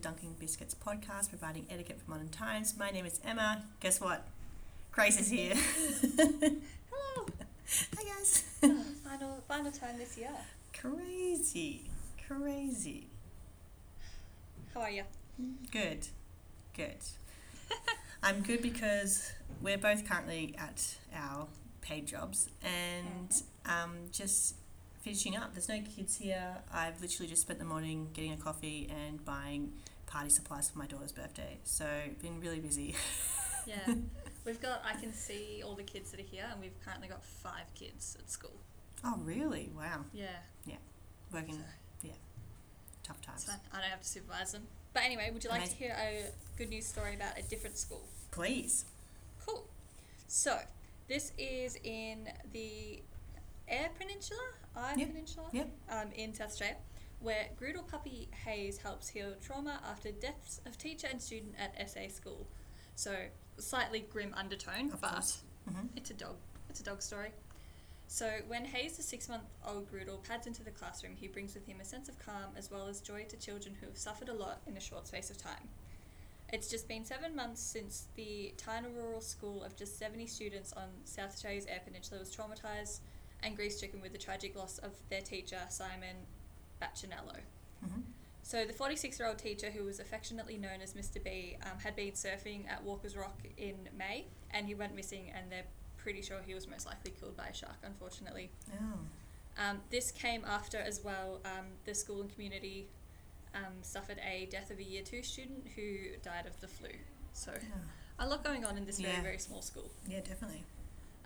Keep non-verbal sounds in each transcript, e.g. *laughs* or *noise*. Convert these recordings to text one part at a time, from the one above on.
Dunking Biscuits podcast, providing etiquette for modern times. My name is Emma. Guess what? Grace is here. *laughs* Hello. Hi, guys. Oh, *laughs* final final time this year. Crazy. Crazy. How are you? Good. Good. *laughs* I'm good because we're both currently at our paid jobs and um, just finishing up. There's no kids here. I've literally just spent the morning getting a coffee and buying party supplies for my daughter's birthday. So, been really busy. *laughs* Yeah. we've got I can see all the kids that are here and we've currently got five kids at school. Oh, really? Wow. Yeah. Yeah, working So tough times. fine. I don't have to supervise them. But anyway, would you like to hear a good news story about a different school? Please. Cool. So, this is in the Eyre Peninsula, Eyre Yep. Peninsula, Yep. um, in South Australia, where Groodle Puppy Hayes helps heal trauma after deaths of teacher and student at SA school. So, slightly grim undertone, Of but course. hmm it's a dog. It's a dog story. So, when Hayes, the six month old Groodle, pads into the classroom, he brings with him a sense of calm as well as joy to children who have suffered a lot in a short space of time. It's just been seven months since the tiny Rural School of just 70 students on South Australia's Eyre Peninsula was traumatised and grief stricken with the tragic loss of their teacher, Simon Baccanello. hmm So the 46 year old teacher, who was affectionately known as Mr. B, um, had been surfing at Walker's Rock in May, and he went missing, and they're pretty sure he was most likely killed by a shark, unfortunately. Oh. Um, this came after, as well, um, the school and community um, suffered a death of a year two student who died of the flu. So Yeah. a lot going on in this Yeah. very, very small school. yeah, definitely.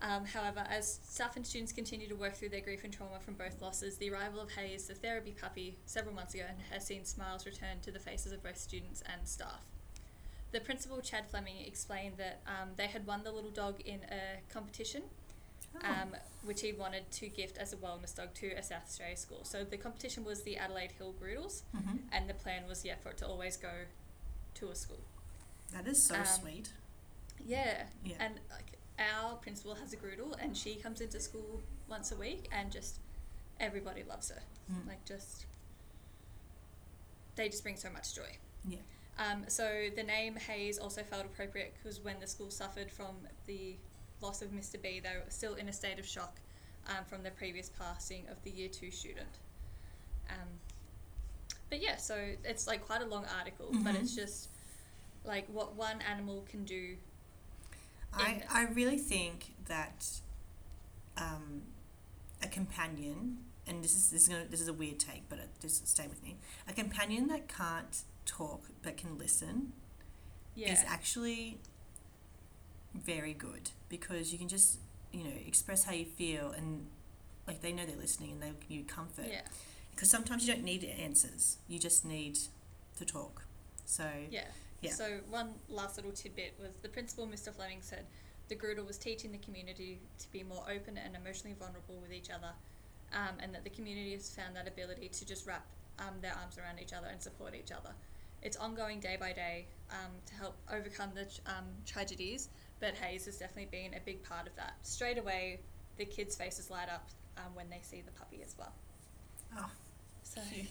Um, however, as staff and students continue to work through their grief and trauma from both losses, the arrival of Hayes, the therapy puppy, several months ago has seen smiles return to the faces of both students and staff. The principal, Chad Fleming, explained that um, they had won the little dog in a competition, Oh. um, which he wanted to gift as a wellness dog to a South Australia school. So the competition was the Adelaide Hill Groodles, hmm and the plan was, yeah, for it to always go to a school. That is so Um, sweet. Yeah, Yeah. and like our principal has a Groodle, and she comes into school once a week, and just everybody loves her. Mm. Like just they just bring so much joy. Yeah. Um, so the name Hayes also felt appropriate because when the school suffered from the loss of Mr. B, they were still in a state of shock um, from the previous passing of the year two student. Um, but yeah, so it's like quite a long article, but Mhm. it's just like what one animal can do. I, I really think that um, a companion, and this is this is gonna, this is a weird take, but it, just stay with me. A companion that can't talk but can listen Yeah. is actually very good because you can just you know express how you feel and like they know they're listening and they'll give you comfort. yeah. Because sometimes you don't need answers; you just need to talk. So Yeah. Yeah. So one last little tidbit was the principal, Mr. Fleming, said the Groodle was teaching the community to be more open and emotionally vulnerable with each other, um, and that the community has found that ability to just wrap um, their arms around each other and support each other. It's ongoing day by day um, to help overcome the ch- um, tragedies, but Hayes has definitely been a big part of that. Straight away, the kids' faces light up um, when they see the puppy as well. Oh, So cute.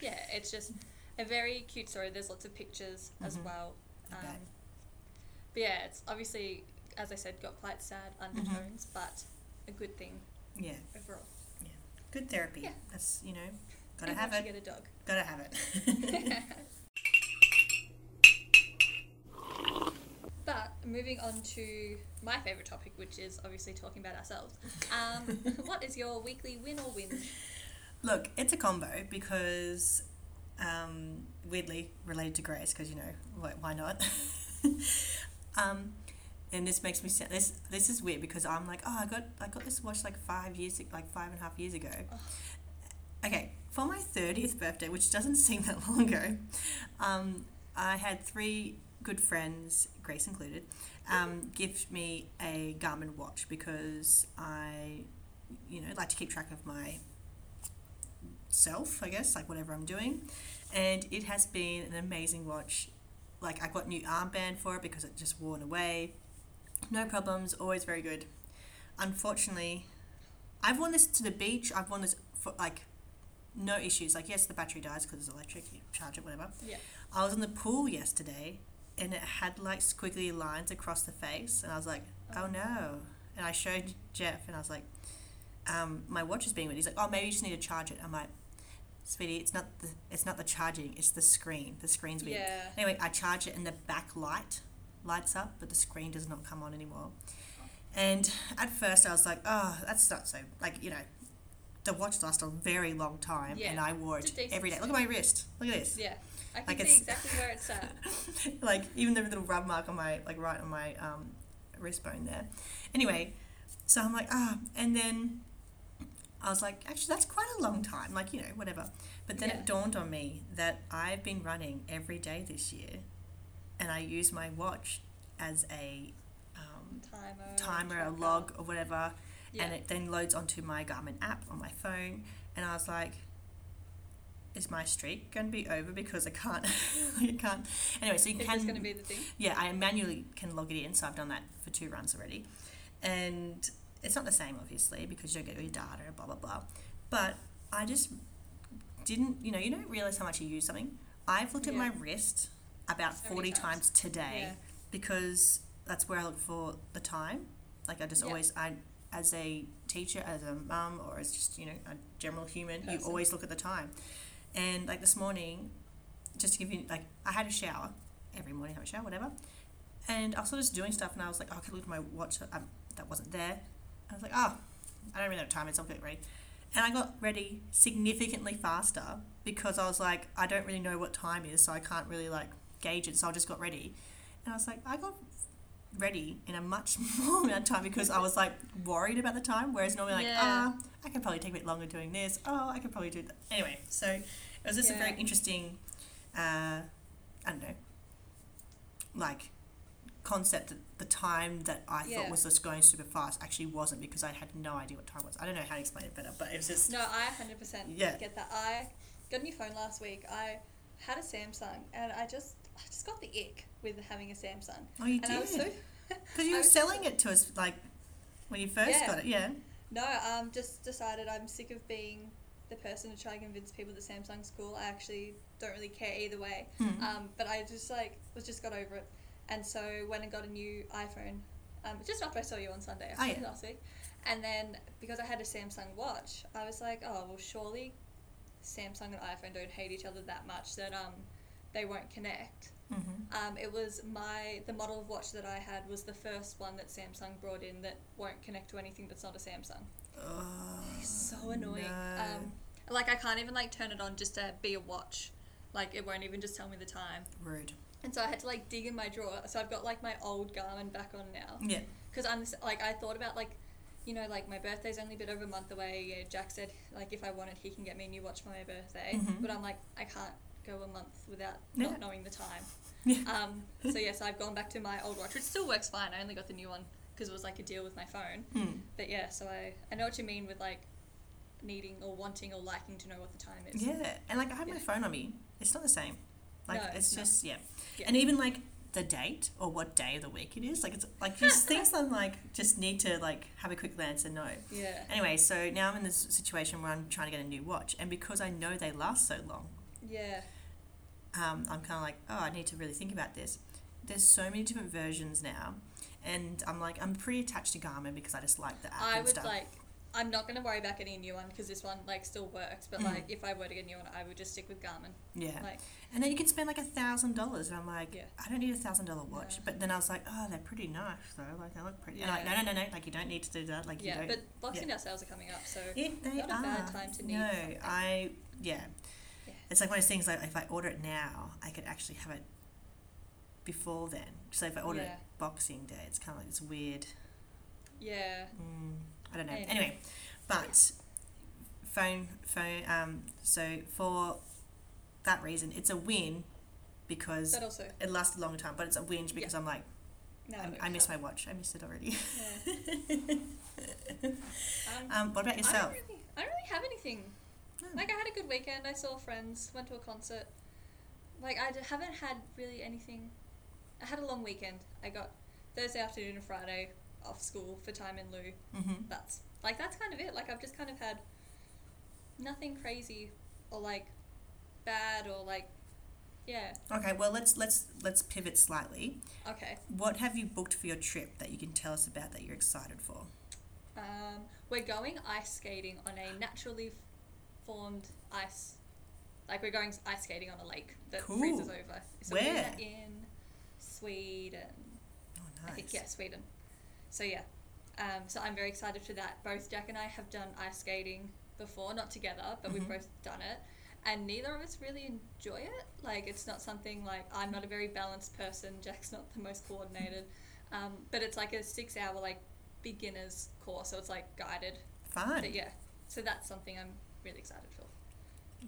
yeah, it's just a very cute story. There's lots of pictures as Mhm. well. Um, but yeah, it's obviously, as I said, got quite sad undertones, but a good thing Yeah, overall. Yeah. Good therapy. Yeah. That's you know, gotta Everyone have it. Get a dog. Gotta have it. *laughs* but moving on to my favorite topic, which is obviously talking about ourselves. Um, *laughs* what is your weekly win or win? Look, it's a combo because um, weirdly related to Grace because you know why, why not? *laughs* um, and this makes me sound this this is weird because I'm like oh I got I got this watch like five years like five and a half years ago. Okay, for my thirtieth birthday, which doesn't *laughs* seem that long ago, um, I had three good friends, Grace included, um, *laughs* gift me a Garmin watch because I, you know, like to keep track of my self, I guess, like whatever I'm doing. And it has been an amazing watch. Like I got new armband for it because it just worn away. No problems, always very good. Unfortunately, I've worn this to the beach. I've worn this for like no issues. Like yes, the battery dies because it's electric. You charge it, whatever. Yeah. I was in the pool yesterday, and it had like squiggly lines across the face, and I was like, oh no. And I showed Jeff, and I was like, um, my watch is being weird. He's like, oh, maybe you just need to charge it. I'm like, sweetie, it's not the it's not the charging, it's the screen. The screen's weird. Yeah. Anyway, I charge it, and the back light lights up, but the screen does not come on anymore. And at first, I was like, oh, that's not so like you know. The watch lasts a very long time, Yeah. and I wore it every day. Look at my wrist. Look at this. Yeah. I can Like see exactly where it's at. *laughs* like even the little rub mark on my like right on my um, wrist bone there. Anyway, so I'm like ah, and then I was like, actually that's quite a long time, like you know whatever. But then Yeah. it dawned on me that I've been running every day this year, and I use my watch as a um, Timer. timer, a log, or whatever, Yeah. and it then loads onto my Garmin app on my phone, and I was like. Is my streak going to be over because I can't? *laughs* I can't. Anyway, so you can going to be the thing? yeah, I manually can log it in, so I've done that for two runs already. And it's not the same, obviously, because you don't get all your data, blah, blah, blah. But I just didn't, you know, you don't realize how much you use something. I've looked at my wrist about So 40 times. times today Yeah. because that's where I look for the time. Like, I just Yeah. always, I, as a teacher, as a mum, or as just, you know, a general human, you always look at the time. And like this morning, just to give you, like, I had a shower every morning, have a shower, whatever. And I was sort of just doing stuff, and I was like, oh, I could look at my watch, um, that wasn't there. I was like, oh, I don't really know what time it is, I'll get ready. And I got ready significantly faster because I was like, I don't really know what time is, so I can't really like gauge it, so I just got ready. And I was like, I got ready in a much *laughs* more amount of time because I was like worried about the time, whereas normally like, Yeah. ah, I could probably take a bit longer doing this. Oh, I could probably do that. Anyway, so it was just a very interesting, uh, I don't know, like concept that the time that I Yeah. thought was just going super fast actually wasn't because I had no idea what time was. I don't know how to explain it better, but it was just No, I 100% Yeah. get that. I got a new phone last week. I had a Samsung, and I just I just got the ick with having a Samsung. oh you and so did *laughs* because you were selling it to us like when you first Yeah. got it, yeah. no. Um, just decided I'm sick of being the person to try and convince people that Samsung's cool. I actually don't really care either way. Hmm. Um, but I just like was just got over it, and so went and got a new iPhone. Um, just after I saw you on Sunday, Oh, actually, yeah. last week, and then because I had a Samsung watch, I was like, oh well, surely Samsung and iPhone don't hate each other that much that um they won't connect. Mm-hmm. Um, it was my the model of watch that I had was the first one that Samsung brought in that won't connect to anything that's not a Samsung. It's so annoying. no. Um, like I can't even like turn it on just to be a watch. Like it won't even just tell me the time. Rude. And so I had to like dig in my drawer. So I've got like my old Garmin back on now. Yeah. Because I'm like I thought about like, you know, like my birthday's only a bit over a month away. Know, Jack said like if I wanted, he can get me a new watch for my birthday. Mhm. But I'm like I can't go a month without Yeah. not knowing the time. Yeah. *laughs* Um, so yes, I've gone back to my old watch, which still works fine. I only got the new one because it was like a deal with my phone. Hmm. But yeah, so I I know what you mean with like needing or wanting or liking to know what the time is. Yeah, and like I have my phone on me. It's not the same. Like No, it's no. just yeah. Yeah. and even like the date or what day of the week it is. Like it's like just things that I'm like just need to like have a quick glance and know. Yeah. Anyway, so now I'm in this situation where I'm trying to get a new watch, and because I know they last so long, Yeah. um, I'm kind of like, oh, I need to really think about this. There's so many different versions now, and I'm like, I'm pretty attached to Garmin because I just like the app I and would stuff. like. I'm not gonna worry about getting a new one because this one like still works. But Mm. like, if I were to get a new one, I would just stick with Garmin. yeah, Like, and then you can spend like a thousand dollars, and I'm like, Yeah. I don't need a thousand dollar watch. But then I was like, oh, they're pretty nice though. Like they look pretty. And I'm like, no, no, no, no. Like you don't need to do that. Like you yeah. don't. But Boxing Day sales are coming up, so It, they Not a are. bad time to need No, something. I yeah. Yeah. It's like one of those things. Like if I order it now, I could actually have it before then. So if I order Yeah. it Boxing Day, it's kind of like this weird. yeah. Mm, I don't know. Anyway. Anyway, but phone phone. Um, so for that reason, it's a win because also, it lasted a long time. But it's a win because I'm like, no, I, I miss my watch. I missed it already. Yeah. *laughs* Um, um, what about I yourself? don't really, I don't really have anything. No. Like I had a good weekend. I saw friends. Went to a concert. Like I d- haven't had really anything. I had a long weekend. I got Thursday afternoon and Friday off school for time in lieu. Mm-hmm. That's like that's kind of it. Like I've just kind of had nothing crazy or like bad or like yeah. Okay, well let's let's let's pivot slightly. Okay. What have you booked for your trip that you can tell us about that you're excited for? Um, we're going ice skating on a naturally formed ice. Like we're going ice skating on a lake that Cool. freezes over. So we're Where? in Sweden. Oh, nice. I think yeah, Sweden. So yeah, um, so I'm very excited for that. Both Jack and I have done ice skating before, not together, but we've Mhm. both done it, and neither of us really enjoy it. Like it's not something like I'm not a very balanced person. Jack's not the most coordinated, *laughs* um, but it's like a six-hour like beginners course, so it's like guided. Fun. But yeah, so that's something I'm really excited for.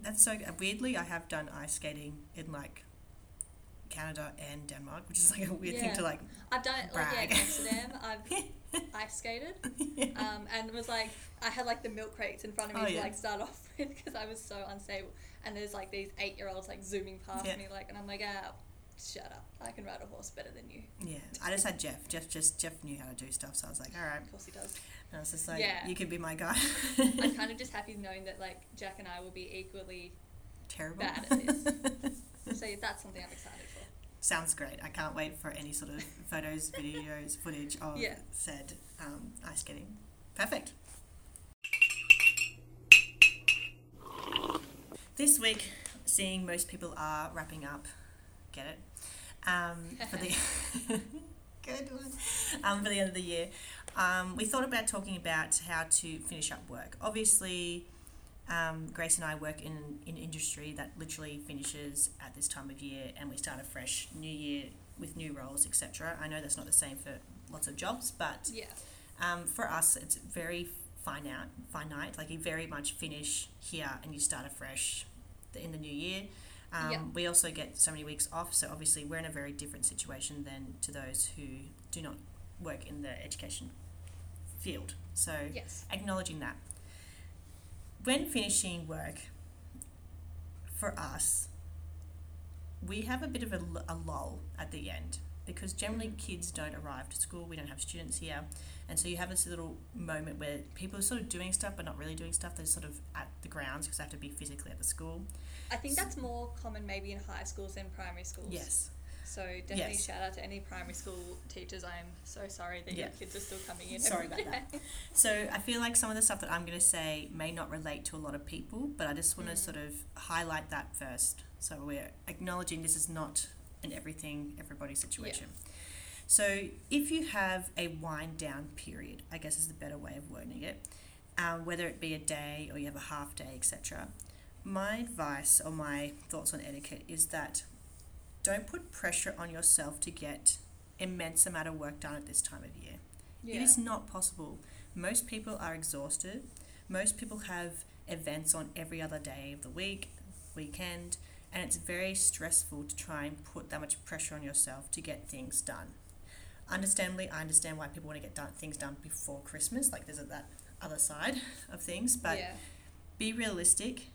That's so. Weirdly, I have done ice skating in like Canada and Denmark, which is like a weird thing to like. I've done it like yeah, Brag. Amsterdam. *laughs* I've ice skated. um, and it was like I had like the milk crates in front of me Oh, to yeah. like start off *laughs* with because I was so unstable. And there's like these eight year olds like zooming past Yeah. me like, and I'm like, ah, shut up! I can ride a horse better than you. Yeah, I just had Jeff. Jeff just Jeff knew how to do stuff, so I was like, all right. Of course he does. And I was just like, Yeah. you could be my guy. I'm *laughs* kind of just happy knowing that like Jack and I will be equally. Terrible. bad at this. So that's something I'm excited for. Sounds great. I can't wait for any sort of photos, *laughs* videos, footage of Yeah. said um, ice skating. Perfect. This week, seeing most people are wrapping up, get it, um, for the *laughs* *laughs* good one, um, for the end of the year. Um, we thought about talking about how to finish up work. Obviously, um, Grace and I work in in industry that literally finishes at this time of year, and we start a fresh new year with new roles, etc. I know that's not the same for lots of jobs, but Yeah. um, for us, it's very finite. Finite, like you very much finish here and you start afresh in the new year. Um, Yeah. We also get so many weeks off, so obviously we're in a very different situation than to those who do not work in the education field. So Yes. acknowledging that. When finishing work, for us, we have a bit of a, a, lull at the end because generally kids don't arrive to school. We don't have students here, and so you have this little moment where people are sort of doing stuff but not really doing stuff. They're sort of at the grounds because they have to be physically at the school. I think that's more common maybe in high schools than primary schools. Yes, So definitely Yes. shout out to any primary school teachers. I am so sorry that your kids are still coming in. Sorry about that. *laughs* So I feel like some of the stuff that I'm going to say may not relate to a lot of people, but I just want to Mm. sort of highlight that first. So we're acknowledging this is not an everything, everybody situation. So if you have a wind down period, I guess is the better way of wording it, um, whether it be a day or you have a half day, etc. My advice or my thoughts on etiquette is that don't put pressure on yourself to get immense amount of work done at this time of year. Yeah. It is not possible. Most people are exhausted. Most people have events on every other day of the week, weekend, and it's very stressful to try and put that much pressure on yourself to get things done. Understandably, I understand why people want to get done, things done before Christmas, like there's that other side of things, but yeah. be realistic,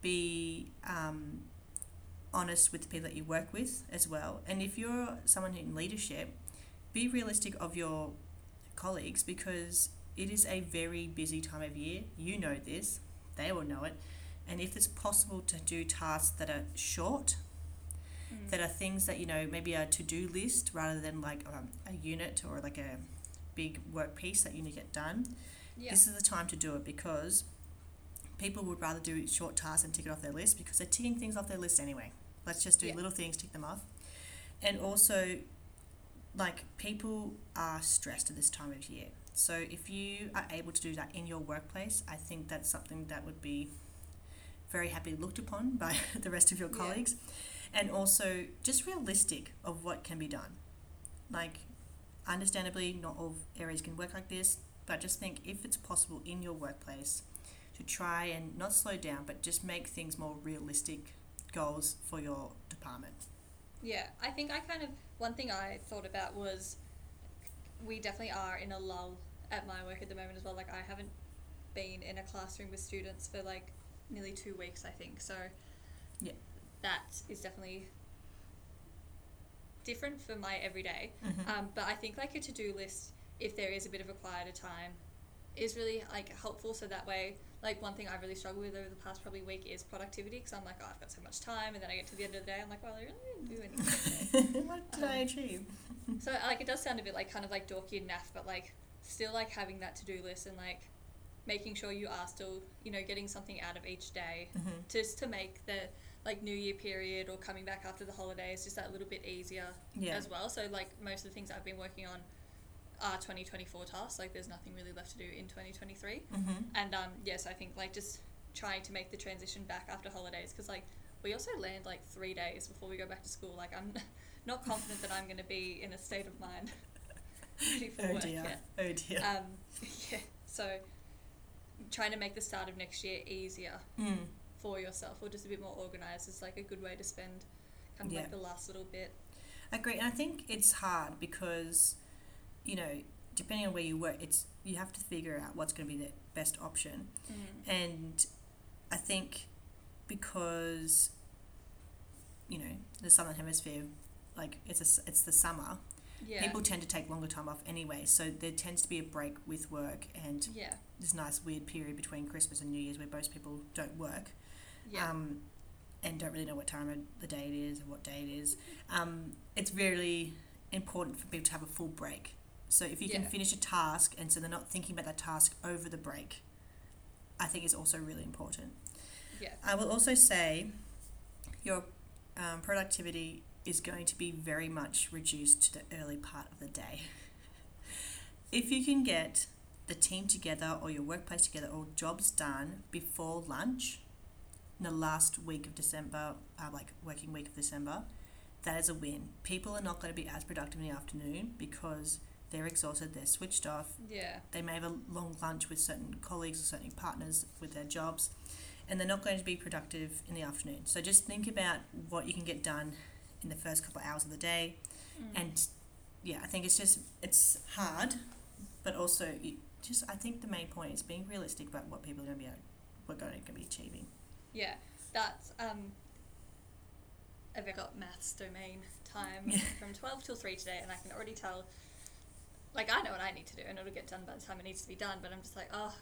be um, honest with the people that you work with as well. And if you're someone in leadership, be realistic of your colleagues because it is a very busy time of year. You know this, they will know it. And if it's possible to do tasks that are short, Mm. that are things that you know maybe a to-do list rather than like um, a unit or like a big work piece that you need to get done yeah. this is the time to do it because people would rather do short tasks and tick it off their list because they're ticking things off their list anyway. Let's just do Yeah. little things, tick them off. And also, like, people are stressed at this time of year. So if you are able to do that in your workplace, I think that's something that would be very happily looked upon *laughs* by *laughs* the rest of your Yeah. colleagues. And also, just realistic of what can be done. Like, understandably, not all areas can work like this, but just think if it's possible in your workplace to try and not slow down, but just make things more realistic goals for your department. Yeah, I think I kind of one thing I thought about was we definitely are in a lull at my work at the moment as well. Like I haven't been in a classroom with students for like nearly two weeks, I think. So Yeah. that is definitely different for my everyday. Mm-hmm. Um, but I think like a to do list, if there is a bit of a quieter time, is really like helpful. So that way, like one thing I've really struggled with over the past probably week is productivity because I'm like, oh, I've got so much time, and then I get to the end of the day, I'm like, well, I really didn't do anything. *laughs* what did I Um, achieve? *laughs* so like it does sound a bit like kind of like dorky and naff, but like still like having that to do list and like making sure you are still you know getting something out of each day hmm just to make the like new year period or coming back after the holidays just that little bit easier Yeah. as well. So like most of the things I've been working on are 2024 tasks. Like there's nothing really left to do in 2023. hmm And um, yes, I think like just trying to make the transition back after holidays because like we also land like three days before we go back to school. Like I'm *laughs* not confident that I'm going to be in a state of mind *laughs* ready for Oh work dear. yet. Oh dear. Um, *laughs* yeah, so trying to make the start of next year easier mm. for yourself or just a bit more organized is like a good way to spend kind of Yeah. like the last little bit. I Agree, and I think it's hard because, you know, depending on where you work, it's you have to figure out what's going to be the best option. And I think because, you know, the southern hemisphere, like it's a it's the summer, Yeah. people tend to take longer time off anyway. So there tends to be a break with work and yeah. this nice weird period between Christmas and New Year's where most people don't work. Yeah. um, and don't really know what time of the day it is or what day it is. Um, it's really important for people to have a full break. So if you can finish a task and so they're not thinking about that task over the break, I think is also really important. yeah. I will also say your um, productivity is going to be very much reduced to the early part of the day. *laughs* if you can get the team together or your workplace together or jobs done before lunch in the last week of December, uh, like working week of December, that is a win. People are not going to be as productive in the afternoon because they're exhausted, they're switched off, Yeah. they may have a long lunch with certain colleagues or certain partners with their jobs, and they're not going to be productive in the afternoon. So just think about what you can get done in the first couple of hours of the day, Mm. and yeah, I think it's just it's hard, but also you just I think the main point is being realistic about what people are going to be what going to be achieving. Yeah, that's um. I've got maths domain time *laughs* Yeah. from twelve till three today, and I can already tell. Like I know what I need to do, and it'll get done by the time it needs to be done. But I'm just like, oh,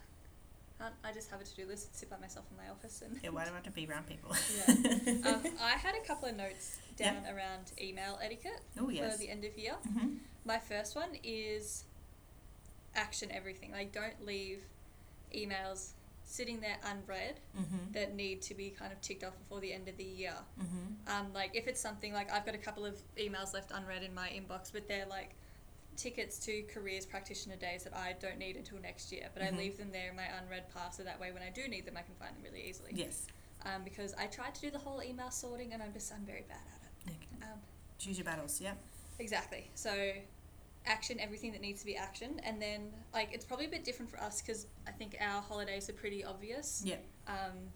can't I just have a to do list and sit by myself in my office and. Yeah, why do I have to be around people? Yeah. um, *laughs* I had a couple of notes down around email etiquette oh yes. for the end of year. hmm My first one is action everything. Like, don't leave emails sitting there unread hmm that need to be kind of ticked off before the end of the year. hmm Um, like, if it's something like I've got a couple of emails left unread in my inbox, but they're like tickets to careers practitioner days that I don't need until next year, but Mhm. I leave them there in my unread pile so that way when I do need them, I can find them really easily. Yes. Um, because I tried to do the whole email sorting and I'm just, I'm very bad at it. Okay. Um, Choose your battles. Yeah. Exactly. So, action everything that needs to be action, and then like it's probably a bit different for us because I think our holidays are pretty obvious. Yeah. Um,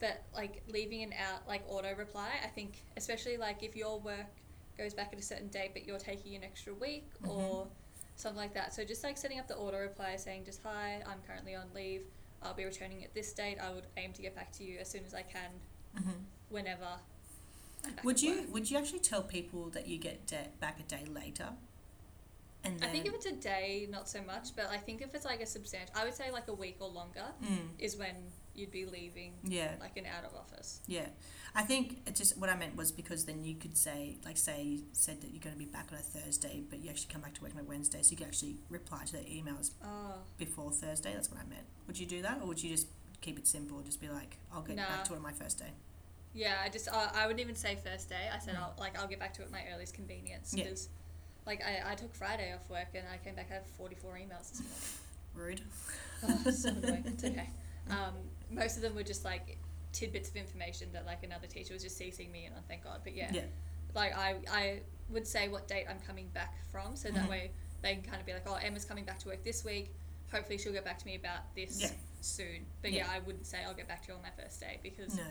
but like leaving an out like auto reply, I think especially like if your work goes back at a certain date, but you're taking an extra week Mhm. or something like that. So just like setting up the auto reply saying just hi, I'm currently on leave. I'll be returning at this date. I would aim to get back to you as soon as I can, hmm whenever. Would you work. would you actually tell people that you get da- back a day later? And I think if it's a day, not so much, but I think if it's like a substantial, I would say like a week or longer mm, is when you'd be leaving yeah, like an out of office. yeah. I think it just what I meant was because then you could say like say you said that you're going to be back on a Thursday, but you actually come back to work on a Wednesday, so you can actually reply to their emails Oh, before Thursday. That's what I meant. Would you do that, or would you just keep it simple? Just be like, I'll get Nah. back to it on my first day. yeah. I just uh, I wouldn't even say first day. I said Mm. I'll like I'll get back to it at my earliest convenience Yeah. because like I, I took Friday off work and I came back I had forty four emails this morning. *laughs* Rude. Oh, so annoying. It's *laughs* okay. Um, most of them were just like tidbits of information that like another teacher was just CCing me and on. Thank God. But yeah, Yeah. like I I would say what date I'm coming back from, so that Mhm. way they can kind of be like, oh, Emma's coming back to work this week. Hopefully she'll get back to me about this Yeah. soon. But yeah. Yeah. I wouldn't say I'll get back to you on my first day because No.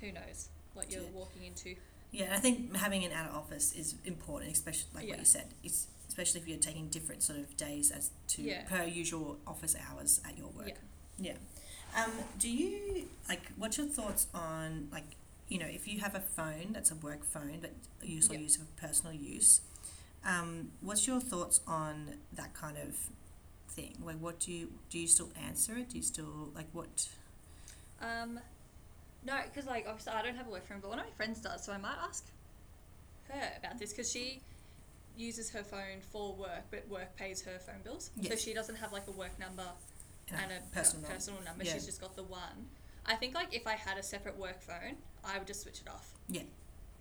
who knows what you're walking into. Yeah, I think having an out of office is important, especially like what you said. It's especially if you're taking different sort of days as to per usual office hours at your work. Yeah. Um, do you like? What's your thoughts on like? You know, if you have a phone that's a work phone, but you Yeah. use for personal use, um, what's your thoughts on that kind of thing? Like, what do you do? You still answer it? Do you still like what? Um, no, because like obviously I don't have a work phone, but one of my friends does, so I might ask her about this because she uses her phone for work, but work pays her phone bills, so she doesn't have like a work number and a personal. personal number. Yeah. She's just got the one. I think like if I had a separate work phone, I would just switch it off. Yeah.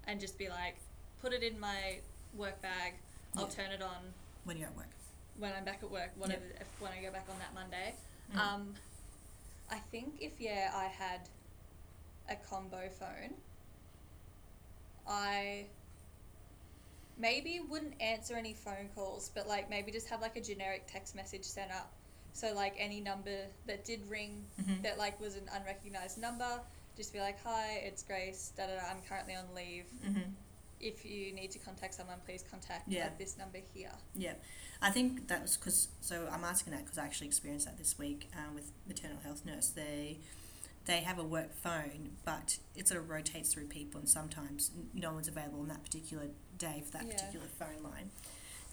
And just be like, put it in my work bag. I'll Yeah. turn it on when you're at work. when I'm back at work. Whatever, if, when I go back on that Monday. Mm. Um, I think if yeah, I had a combo phone, I maybe wouldn't answer any phone calls, but like maybe just have like a generic text message sent up. So like any number that did ring Mhm. that like was an unrecognized number, just be like, "Hi, it's Grace. Da da da. I'm currently on leave. Mhm. If you need to contact someone, please contact Yeah. at this number here." Yeah, I think that was because. So I'm asking that because I actually experienced that this week um, with maternal health nurse. They they have a work phone, but it sort of rotates through people, and sometimes no one's available on that particular day for that Yeah. particular phone line.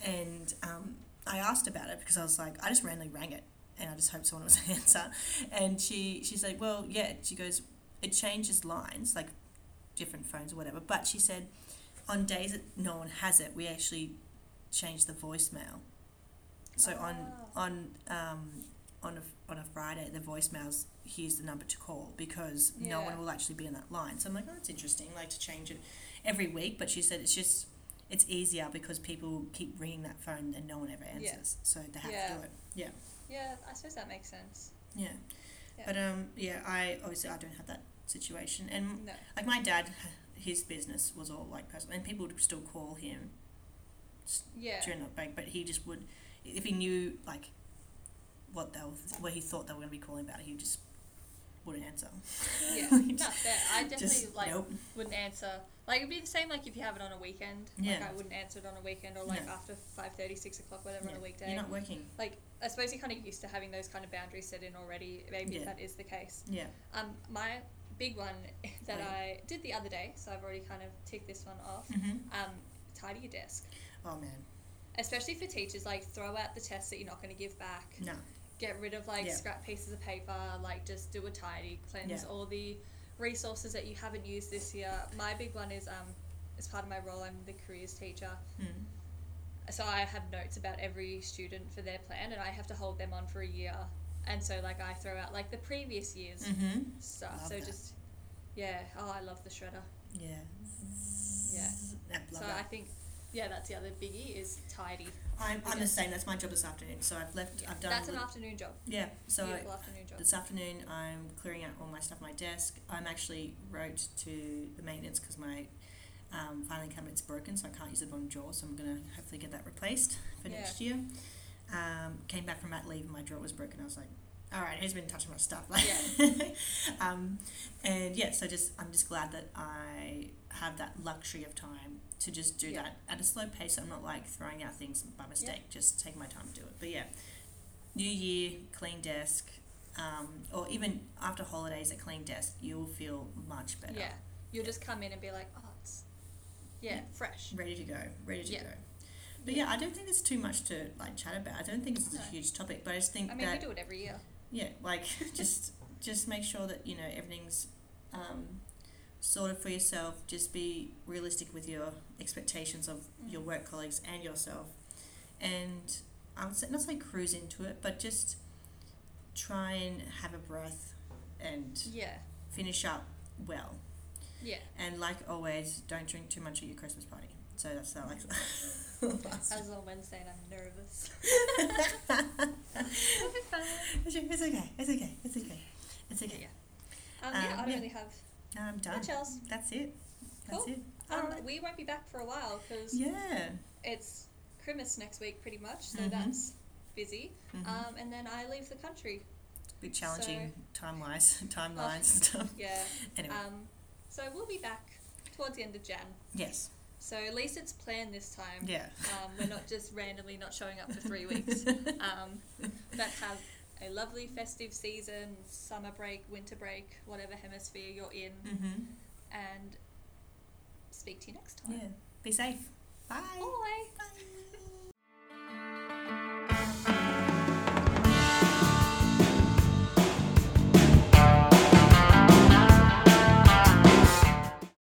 And um, I asked about it because I was like, I just randomly rang it, and I just hoped someone was *laughs* answer. And she she's like, well, yeah. She goes, it changes lines like different phones or whatever. But she said, on days that no one has it, we actually change the voicemail. So on Ah. on um, on a on a Friday, the voicemails here's the number to call because no one will actually be in that line. So I'm like, oh, it's interesting. Like to change it every week, but she said it's just it's easier because people keep ringing that phone and no one ever answers. Yeah. So they have Yeah. to do it. Yeah, Yeah, I suppose that makes sense. yeah. Yeah. But um, yeah, I obviously I don't have that situation, and No. like my dad, his business was all like personal, and people would still call him Yeah. during the break, but he just would, if he knew like what they were, what he thought they were going to be calling about, he just wouldn't answer. Yeah, *laughs* He no, fair. I definitely just, like nope. wouldn't answer. Like it'd be the same like if you have it on a weekend. Like Yeah. I wouldn't answer it on a weekend or like No. after five thirty, six o'clock, whatever on a weekday. You're not working. like I suppose you're kind of used to having those kind of boundaries set in already. Maybe Yeah. that is the case. Yeah. Um, my big one *laughs* that yeah. I did the other day, so I've already kind of ticked this one off. hmm Um, tidy your desk, Oh man, especially for teachers. Like throw out the tests that you're not going to give back. no. get rid of like Yeah. scrap pieces of paper, like just do a tidy, cleanse Yeah. all the resources that you haven't used this year. My big one is um as part of my role I'm the careers teacher. Mm. So I have notes about every student for their plan and I have to hold them on for a year. And so like I throw out like the previous year's Mm-hmm. stuff. Love so that. just yeah, oh I love the shredder. Yeah. Yeah. I so that. I think yeah, that's the other biggie is tidy. I'm, I'm the same. That's my job this afternoon. So I've left. I've done. That's an li- afternoon job. Yeah. So I, Beautiful afternoon job. this afternoon I'm clearing out all my stuff on my desk. I'm actually wrote to the maintenance because my um, filing cabinet's broken, so I can't use it on drawer. So I'm gonna hopefully get that replaced for Yeah. next year. Um, came back from that leave and my drawer was broken. I was like, all right, who's been touching my stuff? *laughs* Like, um, and yeah, so just I'm just glad that I have that luxury of time to just do Yeah. that at a slow pace. I'm not like throwing out things by mistake. Just take my time to do it. But yeah, New Year, clean desk, um, or even after holidays, a clean desk, you'll feel much better. Yeah. You'll just come in and be like, oh, it's yeah, Yeah. fresh. Ready to go. Ready to Yeah. go. But yeah, I don't think there's too much to like chat about. I don't think it's is a huge topic, but I just think I mean, that we do it every year. yeah, like *laughs* *laughs* just just make sure that you know everything's um, sorted for yourself. Just be realistic with your expectations of your work colleagues and yourself, and I would say not say cruise into it, but just try and have a breath and Yeah. finish up well. Yeah. And like always, don't drink too much at your Christmas party. So that's that. Like was on Wednesday and I'm nervous. *laughs* it's okay. It's okay. It's okay. It's okay. It's okay. Yeah. Um, yeah, Um, I don't yeah. really have No, I'm done. much else. That's it. That's Cool. it. Um, Alright. We won't be back for a while because Yeah. it's Christmas next week, pretty much. So Mhm. that's busy. Mhm. Um, and then I leave the country. bit challenging time wise, *laughs* timelines and stuff. Yeah. *laughs* Anyway, Um, so we'll be back towards the end of Jan. yes. So at least it's planned this time. Yeah. Um, we're not just randomly not showing up for three *laughs* weeks. Um, but have a lovely festive season, summer break, winter break, whatever hemisphere you're in, Mm-hmm. and speak to you next time. Yeah. Be safe. Bye. Bye. Bye.